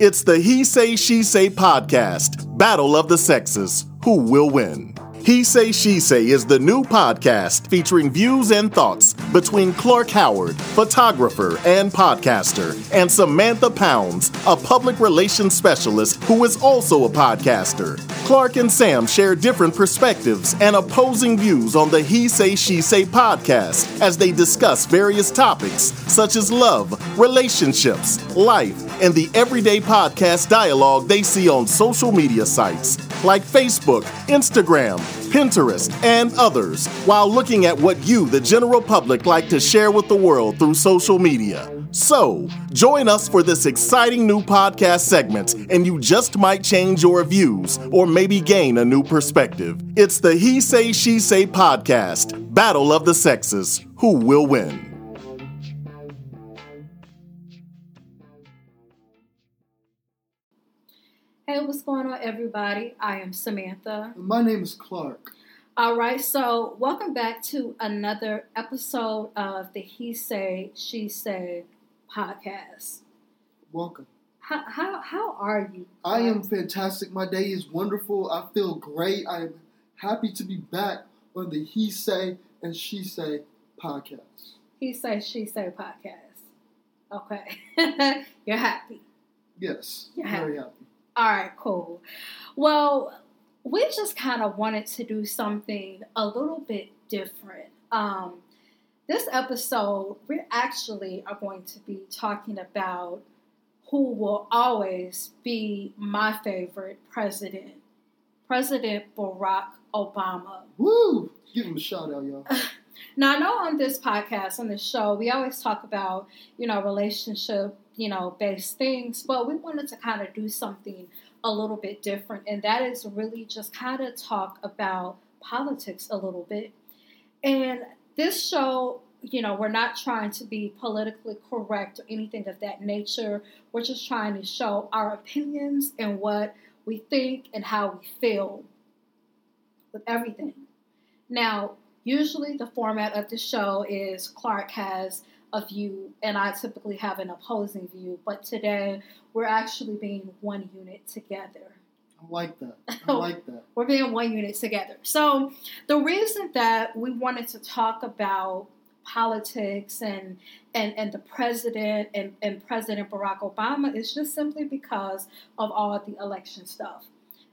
It's the He Say, She Say podcast, Battle of the Sexes. Who will win? He Say, She Say is the new podcast featuring views and thoughts between Clark Howard, photographer and podcaster, and Samantha Pounds, a public relations specialist who is also a podcaster. Clark and Sam share different perspectives and opposing views on the He Say, She Say podcast as they discuss various topics such as love, relationships, life, and the everyday podcast dialogue they see on social media sites like Facebook, Instagram, Pinterest, and others, while looking at what you, the general public, like to share with the world through social media. So, join us for this exciting new podcast segment, and you just might change your views or maybe gain a new perspective. It's the He Say, She Say podcast Battle of the Sexes. Who will win? Hey, what's going on, everybody? I am Samantha. My name is Clark. All right, so welcome back to another episode of the He Say, She Say podcast. Welcome. How, how, how are you? I am fantastic. My day is wonderful. I feel great. I am happy to be back on the He Say and She Say podcast. He Say, She Say podcast. Okay. You're happy. Yes, You're very happy. happy. All right, cool. Well, we just kind of wanted to do something a little bit different. Um, this episode, we actually are going to be talking about who will always be my favorite president, President Barack Obama. Woo! Give him a shout out, y'all. Now, I know on this podcast, on this show, we always talk about, you know, relationship, you know, based things, but we wanted to kind of do something a little bit different, and that is really just kind of talk about politics a little bit. And this show, you know, we're not trying to be politically correct or anything of that nature. We're just trying to show our opinions and what we think and how we feel with everything. Now, usually the format of the show is Clark has a view and I typically have an opposing view, but today we're actually being one unit together. I like that. I like that. We're being one unit together. So, the reason that we wanted to talk about politics and and, and the president and, and President Barack Obama is just simply because of all the election stuff.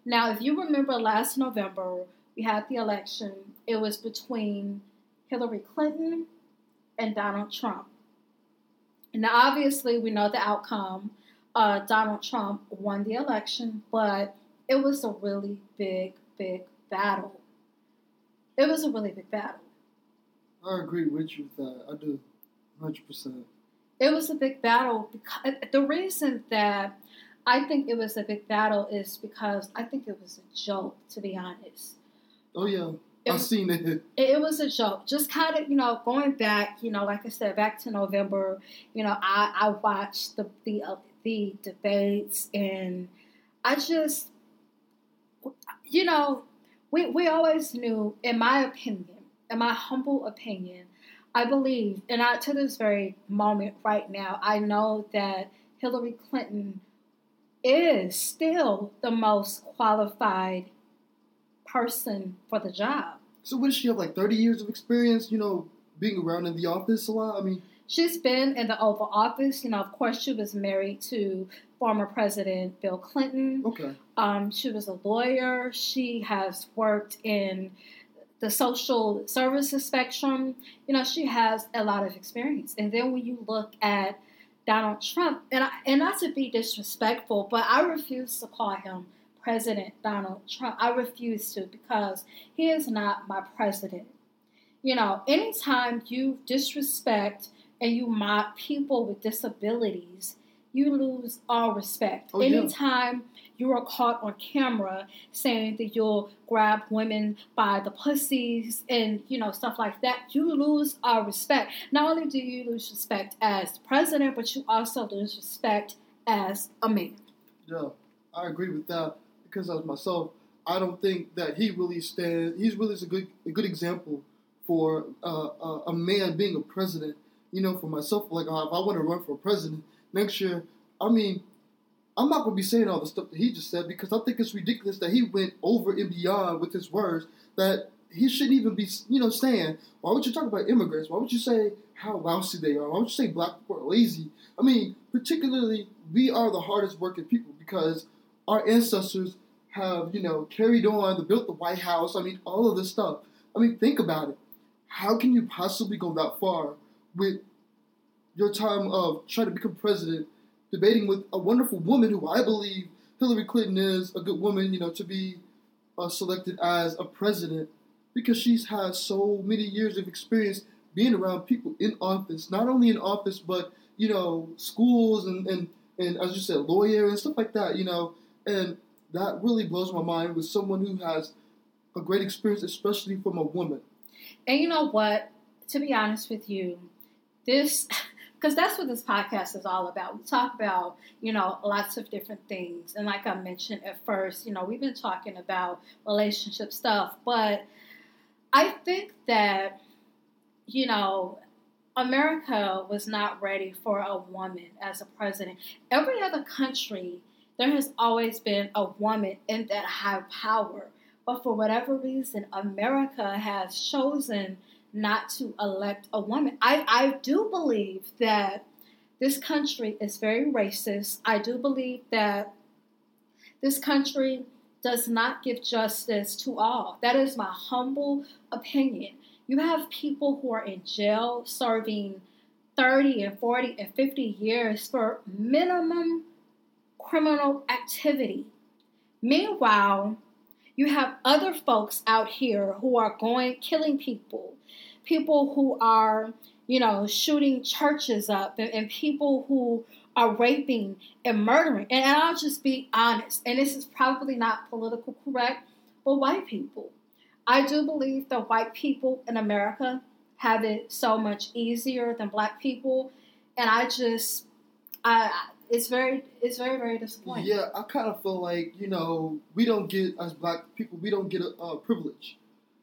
Now, if you remember last November, we had the election. It was between Hillary Clinton and Donald Trump. Now, obviously, we know the outcome. Uh, Donald Trump won the election, but it was a really big, big battle. It was a really big battle. I agree with you with that. I do. 100%. It was a big battle because the reason that I think it was a big battle is because I think it was a joke, to be honest. Oh, yeah. It- I've seen it. It, it was a joke. Just kind of, you know, going back, you know, like I said, back to November. You know, I I watched the the uh, the debates, and I just, you know, we we always knew, in my opinion, in my humble opinion, I believe, and I to this very moment right now, I know that Hillary Clinton is still the most qualified person for the job. So, what does she have, like 30 years of experience, you know, being around in the office a lot? I mean, She's been in the Oval Office. You know, of course, she was married to former President Bill Clinton. okay. Um, she was a lawyer. She has worked in the social services spectrum. You know, she has a lot of experience. And then when you look at Donald Trump, and I, and not to be disrespectful, but I refuse to call him President Donald Trump. I refuse to because he is not my president. You know, anytime you disrespect and you mock people with disabilities, you lose all respect. Oh, yeah. Anytime you are caught on camera saying that you'll grab women by the pussies and you know stuff like that, you lose all respect. Not only do you lose respect as president, but you also lose respect as a man. Yeah, I agree with that as myself, I don't think that he really stands. He's really a good a good example for uh, uh, a man being a president. You know, for myself, like uh, if I want to run for president next year, I mean, I'm not to be saying all the stuff that he just said because I think it's ridiculous that he went over and beyond with his words that he shouldn't even be, you know, saying, why would you talk about immigrants? Why would you say how lousy they are? Why would you say black people are lazy? I mean, particularly, we are the hardest working people because our ancestors have, you know, carried on, built the White House. I mean, all of this stuff. I mean, think about it. How can you possibly go that far with your time of trying to become president, debating with a wonderful woman who I believe Hillary Clinton is a good woman, you know, to be uh, selected as a president because she's had so many years of experience being around people in office, not only in office, but, you know, schools and, and, and as you said, lawyer and stuff like that, you know, and that really blows my mind with someone who has a great experience, especially from a woman. And you know what? To be honest with you, this because that's what this podcast is all about. We talk about, you know, lots of different things. And like I mentioned at first, you know, we've been talking about relationship stuff, but I think that, you know, America was not ready for a woman as a president. Every other country, there has always been a woman in that high power. But for whatever reason, America has chosen not to elect a woman. I, I do believe that this country is very racist. I do believe that this country does not give justice to all. That is my humble opinion. You have people who are in jail serving 30 and 40 and 50 years for minimum criminal activity. Meanwhile, you have other folks out here who are going killing people, people who are, you know, shooting churches up, and, and people who are raping and murdering. And I'll just be honest, and this is probably not political correct, but white people. I do believe that white people in America have it so much easier than black people, and I just, I, it's very, it's very, very disappointing. Yeah, I kind of feel like you know we don't get as black people, we don't get a uh, privilege,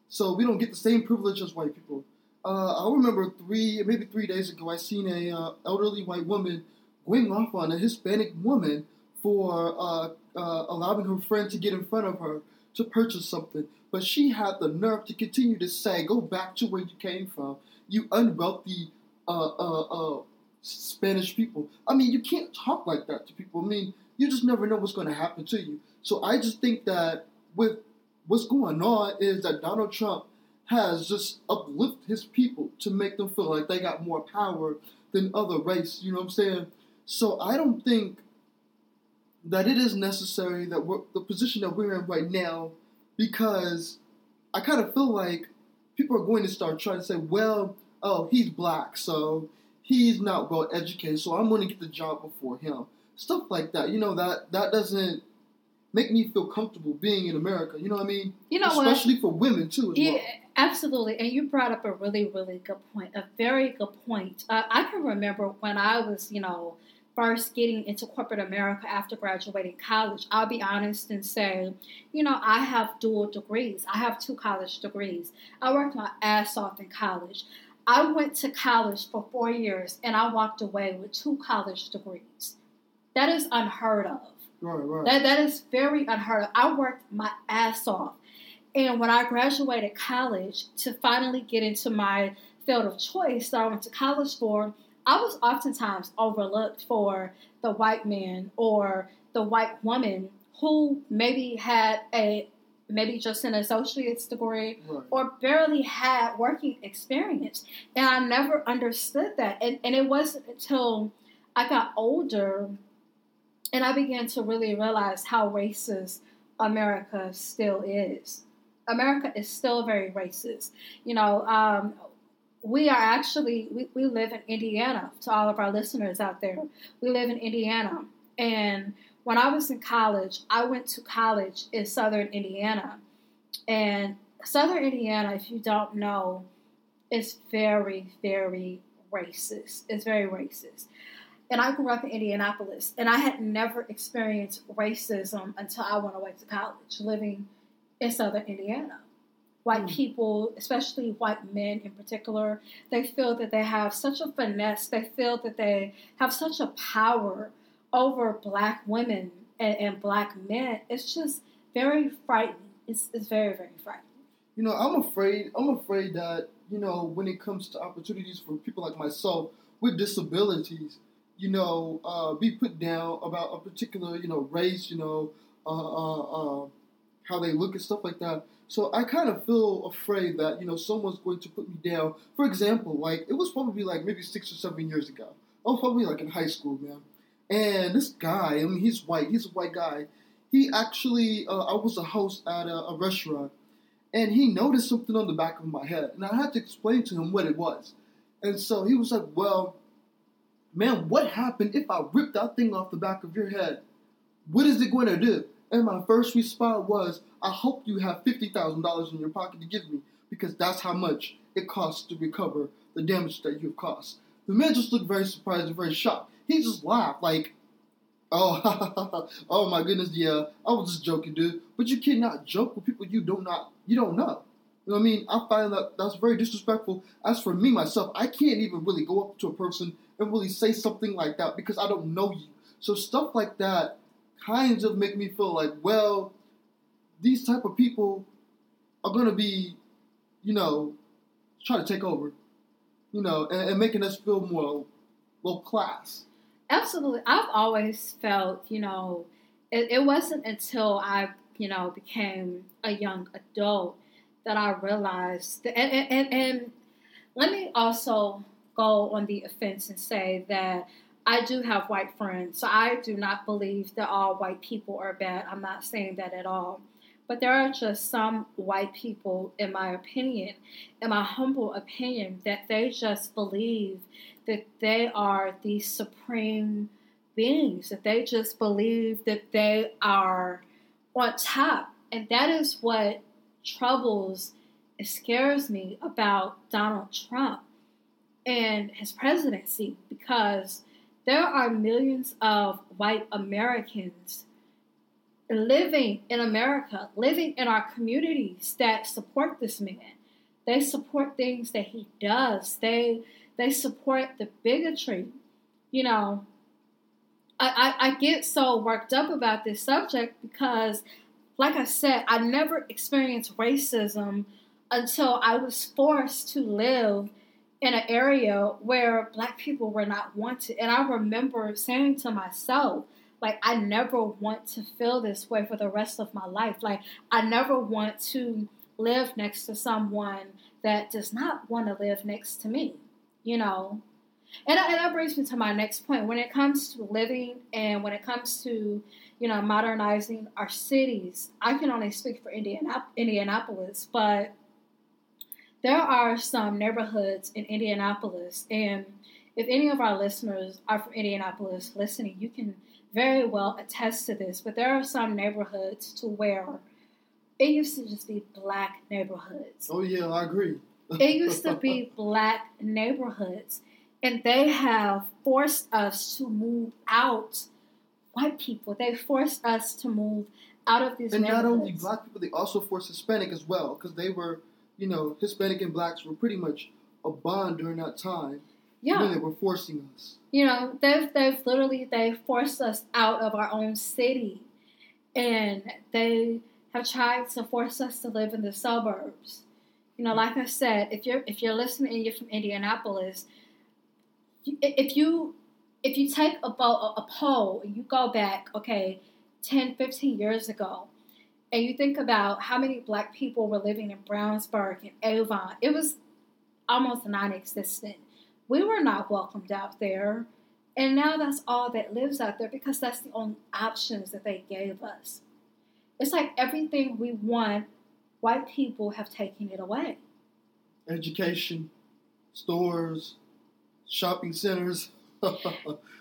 so we don't get the same privilege as white people. Uh, I remember three, maybe three days ago, I seen a uh, elderly white woman going off on a Hispanic woman for uh, uh, allowing her friend to get in front of her to purchase something. But she had the nerve to continue to say, "Go back to where you came from, you unwealthy uh, uh, uh, Spanish people." I mean, you can't talk like that to people. I mean, you just never know what's going to happen to you. So I just think that with what's going on is that Donald Trump has just uplifted his people to make them feel like they got more power than other race. You know what I'm saying? So I don't think that it is necessary that the position that we're in right now, because I kind of feel like people are going to start trying to say, well, oh, he's black, so he's not well educated, so I'm going to get the job before him. Stuff like that. You know that that doesn't make me feel comfortable being in America. You know what I mean? You know Especially what? for women too. yeah, well. absolutely. And you brought up a really, really good point. A very good point. Uh, I can remember when I was, you know, first getting into corporate America after graduating college, I'll be honest and say, you know, I have dual degrees. I have two college degrees. I worked my ass off in college. I went to college for four years and I walked away with two college degrees. That is unheard of. Right, right. That, that is very unheard of. I worked my ass off. And when I graduated college to finally get into my field of choice that I went to college for, I was oftentimes overlooked for the white man or the white woman who maybe had a maybe just an associate's degree right. or barely had working experience. And I never understood that. And, and it wasn't until I got older and I began to really realize how racist America still is. America is still very racist. You know, um, we are actually we, we live in indiana to all of our listeners out there we live in indiana and when i was in college i went to college in southern indiana. And southern indiana if you don't know is very very racist. It's very racist. And i grew up in indianapolis and i had never experienced racism until i went away to college living in southern indiana. White Mm. people, especially white men in particular, they feel that they have such a finesse, they feel that they have such a power over black women and, and black men, it's just very frightening. It's, it's very, very frightening. You know, I'm afraid. I'm afraid that you know when it comes to opportunities for people like myself with disabilities, you know, uh, be put down about a particular you know race, you know, uh, uh, uh how they look and stuff like that. So I kind of feel afraid that you know someone's going to put me down. For example, like it was probably like maybe six or seven years ago. I was probably like in high school, man. And this guy, I mean, he's white. He's a white guy. He actually, uh, I was a host at a, a restaurant, and he noticed something on the back of my head, and I had to explain to him what it was. And so he was like, "Well, man, what happened if I ripped that thing off the back of your head? What is it going to do?" And my first response was, "I hope you have fifty thousand dollars in your pocket to give me, because that's how much it costs to recover the damage that you've caused." The man just looked very surprised and very shocked. He just laughed like, "Oh, oh my goodness, yeah, I was just joking, dude." But you cannot joke with people you don't not you don't know. You know what I mean? I find that that's very disrespectful. As for me myself, I can't even really go up to a person and really say something like that because I don't know you. So stuff like that kind of make me feel like, well, these type of people are gonna be, you know, trying to take over, you know, and, and making us feel more low class. Absolutely, I've always felt, you know, it, it wasn't until I you know, became a young adult that I realized that, and, and, and let me also go on the offense and say that I do have white friends, so I do not believe that all white people are bad. I'm not saying that at all. But there are just some white people, in my opinion, in my humble opinion, that they just believe that they are the supreme beings, that they just believe that they are on top. And that is what troubles and scares me about Donald Trump and his presidency because there are millions of white Americans living in America, living in our communities that support this man. They support things that he does. They they support the bigotry. You know, I, I, I get so worked up about this subject because, like I said, I never experienced racism until I was forced to live in an area where black people were not wanted. And I remember saying to myself, like, I never want to feel this way for the rest of my life. Like, I never want to live next to someone that does not want to live next to me, you know? And, and that brings me to my next point. When it comes to living and when it comes to, you know, modernizing our cities, I can only speak for Indianap- Indianapolis, but there are some neighborhoods in Indianapolis, and if any of our listeners are from Indianapolis listening, you can very well attest to this. But there are some neighborhoods to where it used to just be black neighborhoods. Oh yeah, I agree. it used to be black neighborhoods and they have forced us to move out white people. They forced us to move out of these. And not only black people, they also forced Hispanic as well because they were, you know, Hispanic and blacks were pretty much a bond during that time. Yeah, they were forcing us. You know, they've they've literally they forced us out of our own city, and they have tried to force us to live in the suburbs. You know, like I said, if you're if you're listening and you're from Indianapolis, if you if you take a, a, a poll and you go back, okay, 10, 15 years ago, and you think about how many black people were living in Brownsburg and Avon, it was almost non-existent. We were not welcomed out there. And now that's all that lives out there because that's the only options that they gave us. It's like everything we want, white people have taken it away. Education, stores, shopping centers,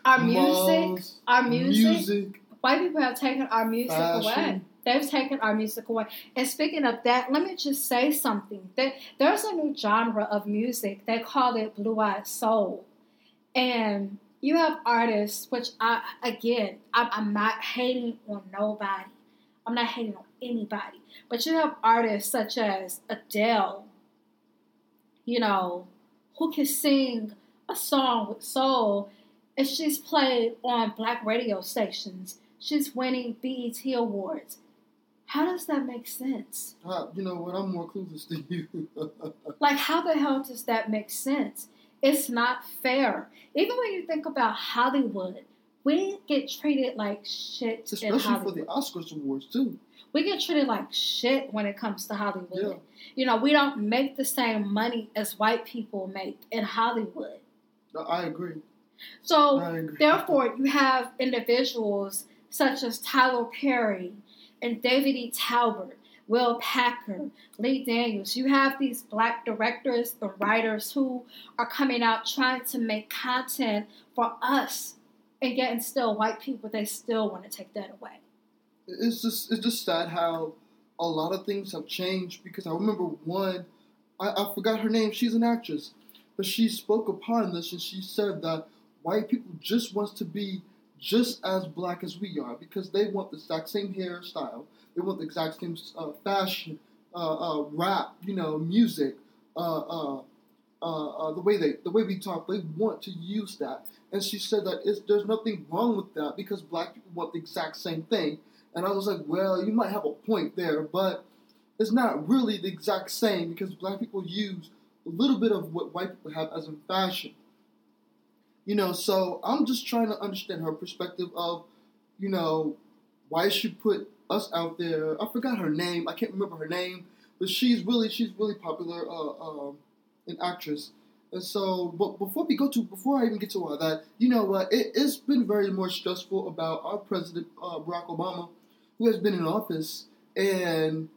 our music, our music, music, White people have taken our music fashion. away. They've taken our music away. And speaking of that, let me just say something. That there's a new genre of music. They call it blue eyed soul, and you have artists, which I again, I'm, I'm not hating on nobody. I'm not hating on anybody. But you have artists such as Adele, you know, who can sing a song with soul and she's played on black radio stations. She's winning BET awards. How does that make sense? Uh, you know what? I'm more clueless than you. Like, how the hell does that make sense? It's not fair. Even when you think about Hollywood, we get treated like shit in Especially for the Oscars awards too. we get treated like shit when it comes to Hollywood. Yeah. You know, we don't make the same money as white people make in Hollywood. I agree. So, I agree. therefore, you have individuals such as Tyler Perry and David E. Talbert, Will Packer, Lee Daniels. You have these black directors and writers who are coming out trying to make content for us, and yet, still, white people they still want to take that away. it's just it's just sad how a lot of things have changed because I remember one I, I forgot her name, she's an actress. But she spoke upon this and she said that white people just wants to be just as black as we are because they want the exact same hairstyle, they want the exact same uh, fashion, uh, uh, rap, you know, music, uh, uh, uh, the way they the way we talk. They want to use that, and she said that there's nothing wrong with that because black people want the exact same thing. And I was like, well, you might have a point there, but it's not really the exact same because black people use a little bit of what white people have as in fashion. You know, so I'm just trying to understand her perspective of, you know, why she put us out there. I forgot her name. I can't remember her name, but she's really she's really popular, uh, um, an actress. And so, but before we go to before I even get to all that, you know what? It, it's been very more stressful about our president, uh, Barack Obama, who has been in office, and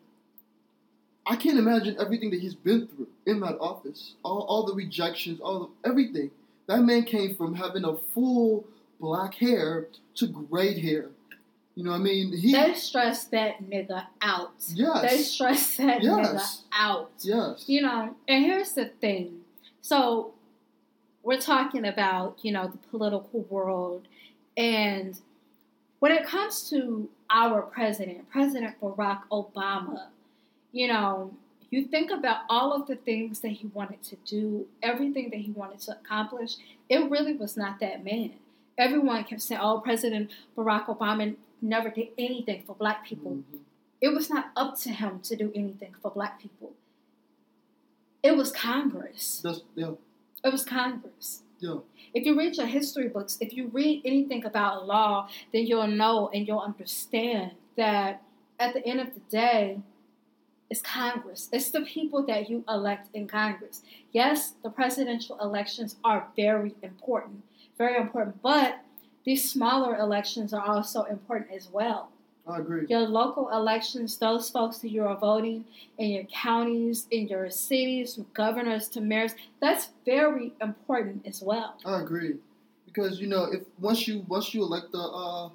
I can't imagine everything that he's been through in that office. All, all the rejections, all the, everything. That man came from having a full black hair to gray hair. You know what I mean? He They stress that nigga out. Yes. They stress that Yes. nigga out. yes. You know, and here's the thing. So we're talking about, you know, the political world and when it comes to our president, President Barack Obama, you know, you think about all of the things that he wanted to do, everything that he wanted to accomplish, it really was not that man. Everyone kept saying, oh, President Barack Obama never did anything for black people Mhm. it was not up to him to do anything for black people. It was Congress. That's, yeah, It was Congress. yeah. If you read your history books, if you read anything about law, then you'll know and you'll understand that at the end of the day, it's Congress. It's the people that you elect in Congress. Yes, the presidential elections are very important, very important, but these smaller elections are also important as well I agree. your local elections, those folks that you are voting in your counties, in your cities, from governors to mayors, that's very important as well. I agree. Because you know, if once you once you elect the uh,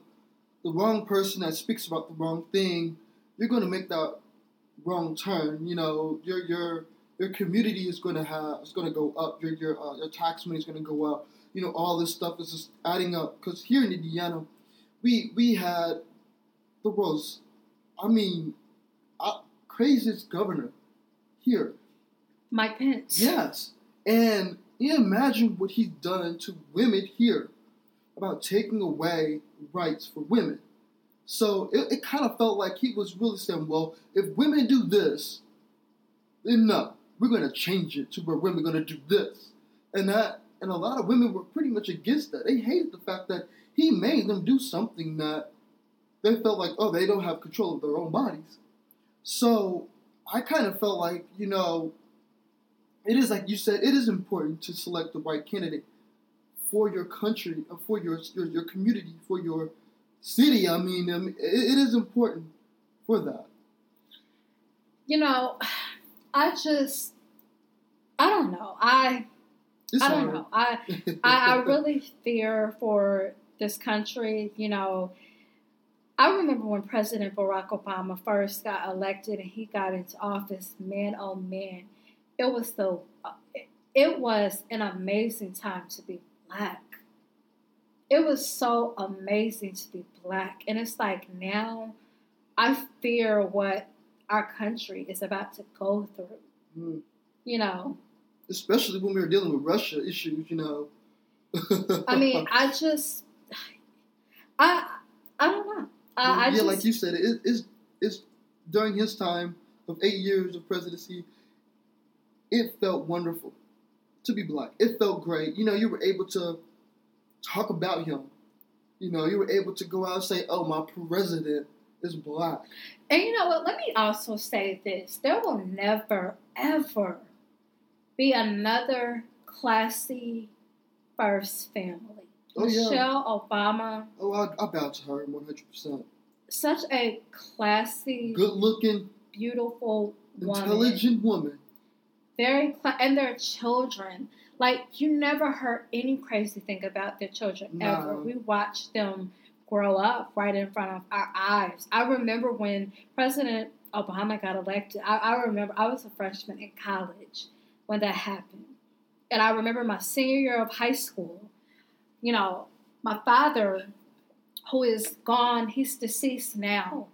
the wrong person that speaks about the wrong thing, you're going to make that wrong turn. You know, your your your community is going to have it's going to go up. Your your uh, your tax money is going to go up. You know, all this stuff is just adding up. Because here in Indiana, we we had the world's, I mean, uh, craziest governor here. Mike Pence. Yes. And imagine what he's done to women here about taking away rights for women. So it, it kind of felt like he was really saying, well, if women do this, then no, we're going to change it to where women are going to do this. And that, and a lot of women were pretty much against that. They hated the fact that he made them do something that they felt like, oh, they don't have control of their own bodies. So I kind of felt like, you know, it is like you said, it is important to select the right candidate for your country, for your your, your community, for your city. I mean, it, it is important for that. You know, I just, I don't know. I, It's I don't hard. know. I, I, I really fear for this country. You know, I remember when President Barack Obama first got elected and he got into office. Man, oh man, it was the it, it was an amazing time to be black. It was so amazing to be black, and it's like now I fear what our country is about to go through. Mm. You know, Especially when we were dealing with Russia issues, you know. I mean, I just, I, I don't know. I, I yeah, just, like you said, it, it's it's during his time of eight years of presidency. It felt wonderful to be black. It felt great. You know, you were able to talk about him. You know, you were able to go out and say, "Oh, my president is black." And you know what? Let me also say this: there will never, ever be another classy first family. Oh, yeah. Michelle Obama, Oh, I, I bow to her one hundred percent. such a classy, Good-looking, beautiful woman. intelligent woman. Very cla- and their children. Like you never heard any crazy thing about their children ever. We watched them grow up right in front of our eyes. I remember when President Obama got elected. I, I remember I was a freshman in college when that happened, and I remember my senior year of high school. You know, my father, who is gone, he's deceased now.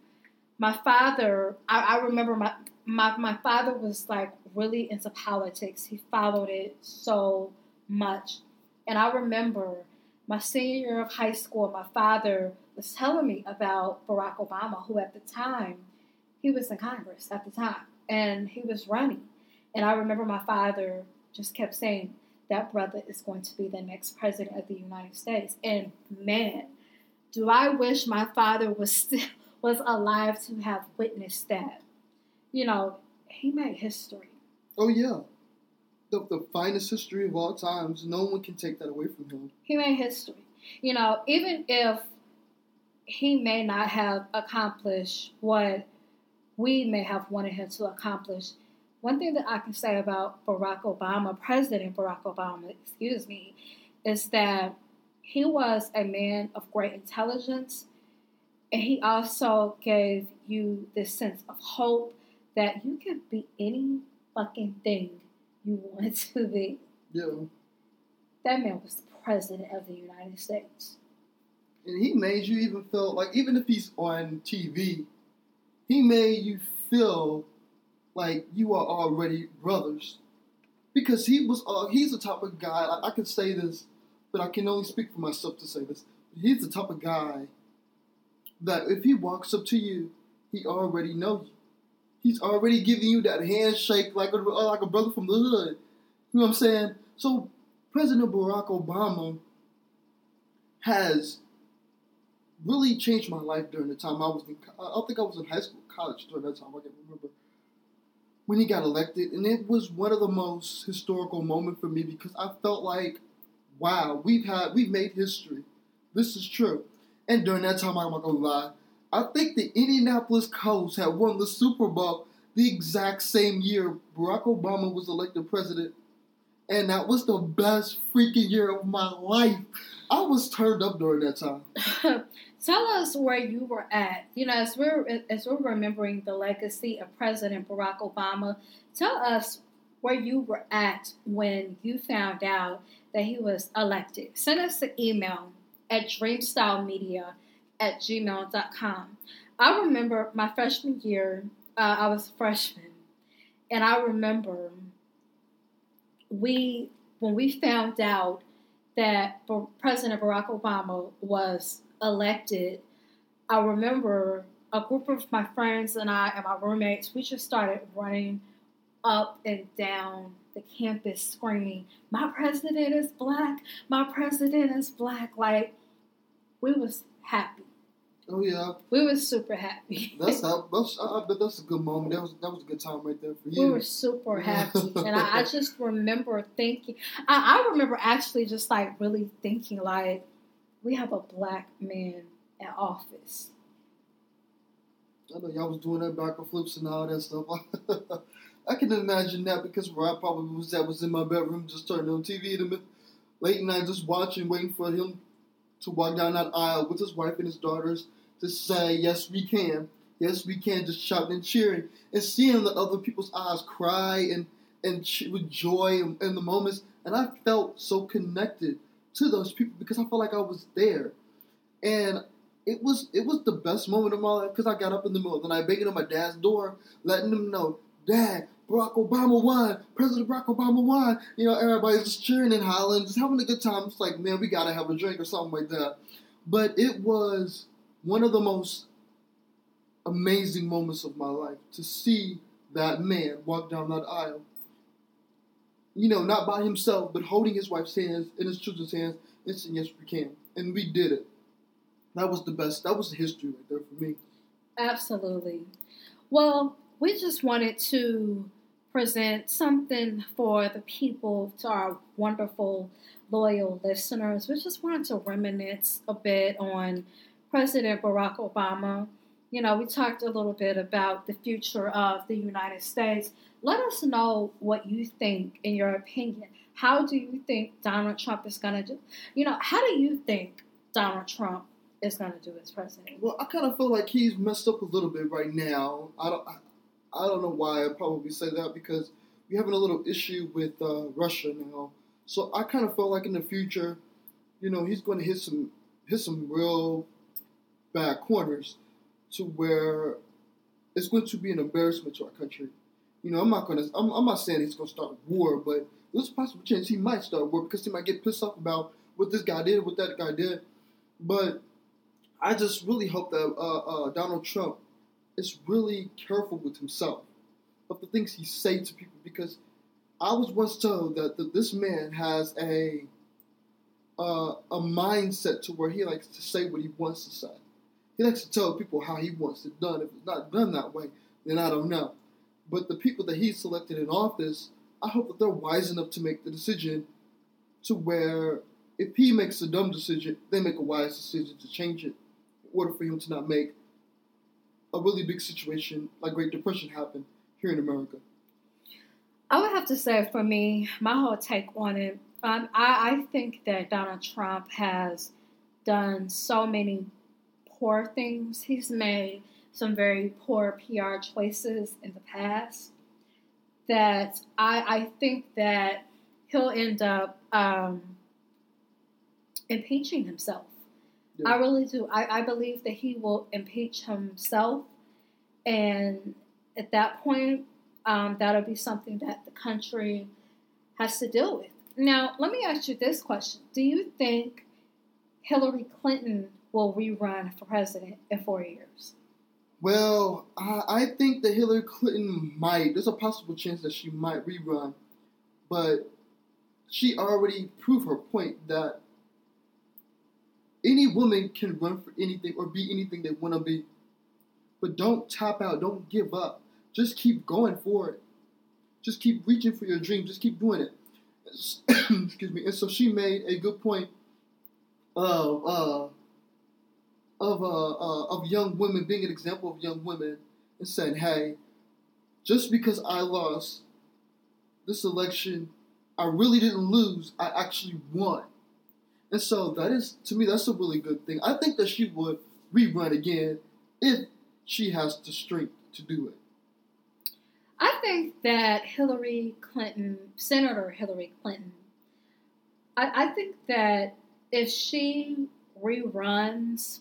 My father, I, I remember my my my father was like really into politics. He followed it so much. And I remember my senior year of high school, my father was telling me about Barack Obama, who at the time he was in Congress at the time and he was running. And I remember my father just kept saying, That brother is going to be the next president of the United States. And man, do I wish my father was still was alive to have witnessed that. You know, he made history. Oh yeah, the the finest history of all times. No one can take that away from him. He made history. You know, even if he may not have accomplished what we may have wanted him to accomplish, one thing that I can say about Barack Obama, President Barack Obama, excuse me, is that he was a man of great intelligence and he also gave you this sense of hope that you can be any fucking thing you want to be. Yeah, That man was the president of the United States. and he made you even feel like even if he's on TV, he made you feel like you are already brothers because he was. Uh, he's the type of guy. I, I can say this, but I can only speak for myself to say this. He's the type of guy that if he walks up to you, he already knows you. He's already giving you that handshake like a uh, like a brother from the hood. You know what I'm saying? So President Barack Obama has really changed my life during the time I was in. I think I was in high school, college during that time. I can't remember when he got elected, and it was one of the most historical moments for me because I felt like, wow, we've had we've made history. This is true. And during that time, I'm not gonna lie, I think the Indianapolis Colts had won the Super Bowl the exact same year Barack Obama was elected president. And that was the best freaking year of my life. I was turned up during that time. Tell us where you were at. You know, as we're as we're remembering the legacy of President Barack Obama, tell us where you were at when you found out that he was elected. Send us an email at dreamstylemedia at gmail.com. I remember my freshman year, uh, I was a freshman, and I remember we when we found out that President Barack Obama was elected, I remember a group of my friends and I and my roommates, we just started running up and down the campus screaming, My president is black, my president is black. Like we was happy. Oh yeah, We were super happy. that's how. That's, I, bet that's a good moment. That was that was a good time right there for you. we were super happy. and I, I just remember thinking I, I remember actually just like really thinking like we have a black man in office. I know y'all was doing that back and flips and all that stuff. I can imagine that because where I probably was at was in my bedroom, just turning on TV in the late night, just watching, waiting for him to walk down that aisle with his wife and his daughters to say, "Yes, we can. Yes, we can." Just shouting and cheering, and seeing the other people's eyes cry and and ch- with joy in, in the moments, and I felt so connected to those people because I felt like I was there, and it was it was the best moment of my life because I got up in the middle of the night, banging on my dad's door, letting him know, Dad, Barack Obama won, President Barack Obama won. You know, everybody's just cheering and hollering, just having a good time. It's like, man, we gotta have a drink or something like that. But it was one of the most amazing moments of my life to see that man walk down that aisle. You know, not by himself, but holding his wife's hands and his children's hands and saying, Yes, we can. And we did it. That was the best. That was the history right there for me. Absolutely. Well, we just wanted to present something for the people, to our wonderful, loyal listeners. We just wanted to reminisce a bit on President Barack Obama. You know, we talked a little bit about the future of the United States. Let us know what you think, in your opinion. How do you think Donald Trump is going to do? You know, how do you think Donald Trump is going to do as president? Well, I kind of feel like he's messed up a little bit right now. I don't, I don't know why I probably say that because we're having a little issue with uh, Russia now. So I kind of felt like in the future, you know, he's going to hit some hit some real bad corners to where it's going to be an embarrassment to our country. You know, I'm not going to. I'm, I'm not saying he's going to start a war, but there's a possible chance he might start war because he might get pissed off about what this guy did, what that guy did. But I just really hope that uh, uh, Donald Trump is really careful with himself of the things he say to people because I was once told that, that this man has a uh, a mindset to where he likes to say what he wants to say. He likes to tell people how he wants it done. If it's not done that way, then I don't know. But the people that he selected in office, I hope that they're wise enough to make the decision to where if he makes a dumb decision, they make a wise decision to change it in order for him to not make a really big situation like Great Depression happened here in America? I would have to say, for me, my whole take on it, um, I, I think that Donald Trump has done so many poor things. He's made some very poor PR choices in the past that I, I think that he'll end up um, impeaching himself. Yeah. I really do. I, I believe that he will impeach himself, and at that point, um, that'll be something that the country has to deal with. Now, let me ask you this question: Do you think Hillary Clinton will rerun for president in four years? Well, I, I think that Hillary Clinton might. There's a possible chance that she might rerun, but she already proved her point that any woman can run for anything or be anything they want to be. But don't tap out. Don't give up. Just keep going for it. Just keep reaching for your dream. Just keep doing it. Excuse me. And so she made a good point of uh, of uh, uh, of young women being an example of young women and saying, "Hey, just because I lost this election, I really didn't lose. I actually won." And so that is, to me, that's a really good thing. I think that she would rerun again if she has the strength to do it. I think that Hillary Clinton, Senator Hillary Clinton, I, I think that if she reruns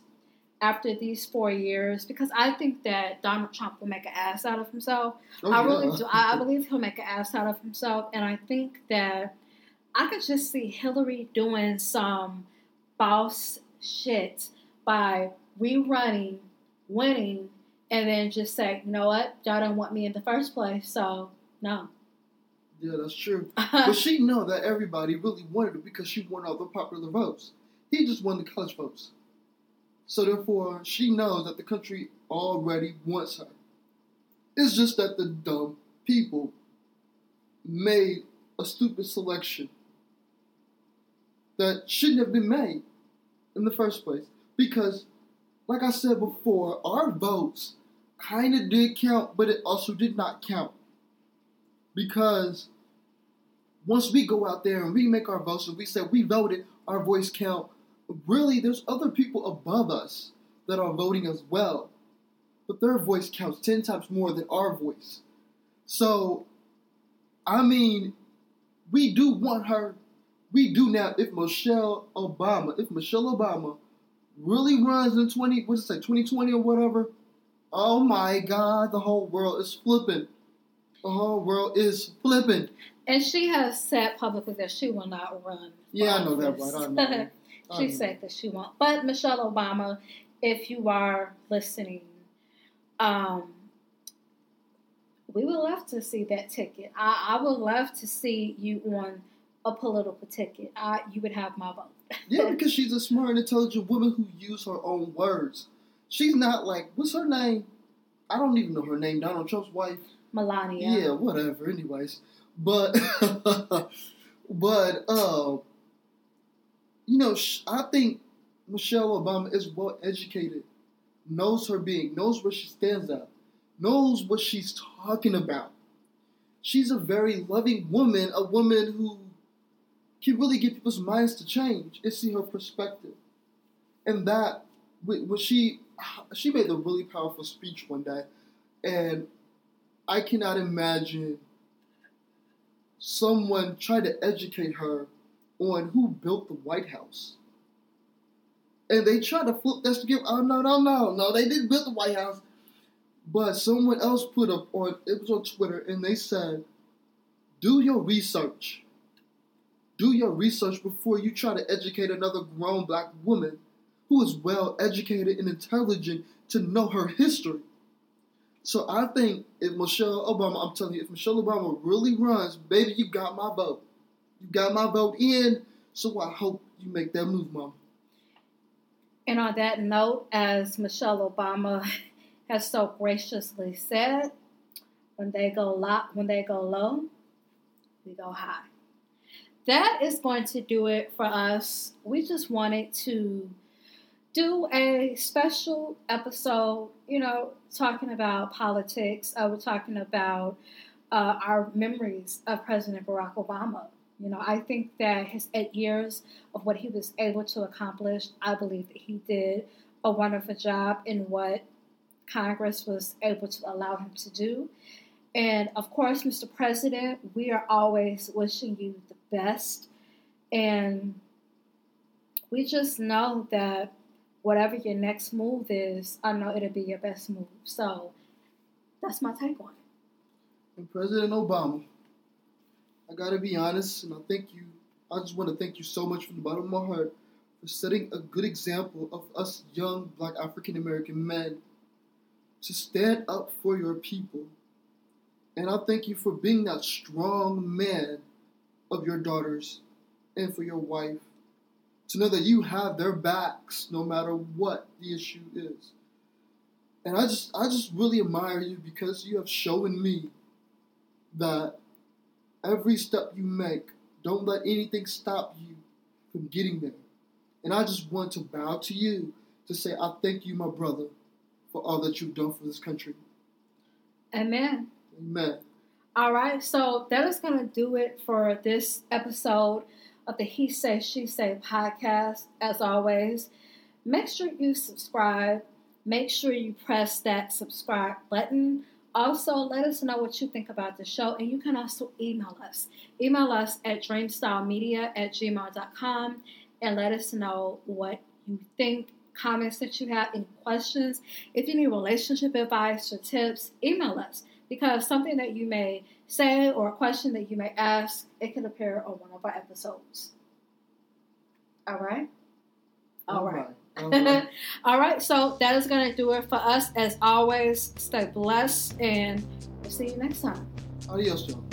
after these four years, because I think that Donald Trump will make an ass out of himself. Oh, I really do. I, I believe he'll make an ass out of himself, and I think that I could just see Hillary doing some boss shit by rerunning, winning, and then just say, you know what, y'all don't want me in the first place, so no. Yeah, that's true. but she know that everybody really wanted it because she won all the popular votes. He just won the college votes. So therefore, she knows that the country already wants her. It's just that the dumb people made a stupid selection that shouldn't have been made in the first place. Because, like I said before, our votes kind of did count, but it also did not count. Because once we go out there and we make our votes and we say we voted, our voice count, really there's other people above us that are voting as well. But their voice counts 10 times more than our voice. So, I mean, we do want her we do now. If Michelle Obama, if Michelle Obama really runs in 20, what's it say, 2020 or whatever, oh my God, the whole world is flipping. the whole world is flipping. And she has said publicly that she will not run. Yeah, I know that, right? I know. I she know. said that she won't. But Michelle Obama, if you are listening, um, we would love to see that ticket. I, I would love to see you on a political ticket. I, you would have my vote. Yeah, because she's a smart and intelligent woman who uses her own words. She's not like what's her name? I don't even know her name. Donald Trump's wife. Melania. Yeah, whatever. Anyways, but but uh, you know, I think Michelle Obama is well educated, knows her being, knows where she stands at, knows what she's talking about. She's a very loving woman, a woman who can really get people's minds to change and see her perspective. And that, when she she made a really powerful speech one day, and I cannot imagine someone trying to educate her on who built the White House. And they try to flip that to give, oh no, no, no, no, they didn't build the White House. But someone else put up on, it was on Twitter, and they said, do your research. Do your research before you try to educate another grown black woman who is well educated and intelligent to know her history. So I think if Michelle Obama, I'm telling you, if Michelle Obama really runs, baby, you got my vote. You got my vote in. So I hope you make that move, Mom. And on that note, as Michelle Obama has so graciously said, when they go low, when they go low, we go high. That is going to do it for us. We just wanted to do a special episode, you know, talking about politics. Uh, we're talking about uh, our memories of President Barack Obama. You know, I think that his eight years of what he was able to accomplish, I believe that he did a wonderful job in what Congress was able to allow him to do. And of course, Mr. President, we are always wishing you best. And we just know that whatever your next move is, I know it'll be your best move. So that's my take on it. And President Obama, I gotta be honest, and I thank you. I just want to thank you so much from the bottom of my heart for setting a good example of us young black African American men to stand up for your people. And I thank you for being that strong man of your daughters and for your wife to know that you have their backs no matter what the issue is. And I just I just really admire you because you have shown me that every step you make, don't let anything stop you from getting there. And I just want to bow to you to say I thank you, my brother, for all that you've done for this country. Amen. Amen. All right, so that is going to do it for this episode of the He Say, She Say podcast. As always, make sure you subscribe. Make sure you press that subscribe button. Also, let us know what you think about the show, and you can also email us. Email us at dreamstylemedia at gmail.com and let us know what you think, comments that you have, any questions. If you need relationship advice or tips, email us because something that you may say or a question that you may ask, it can appear on one of our episodes. All right? All right. All right. All right, so that is going to do it for us. As always, stay blessed and we'll see you next time. Adios, y'all.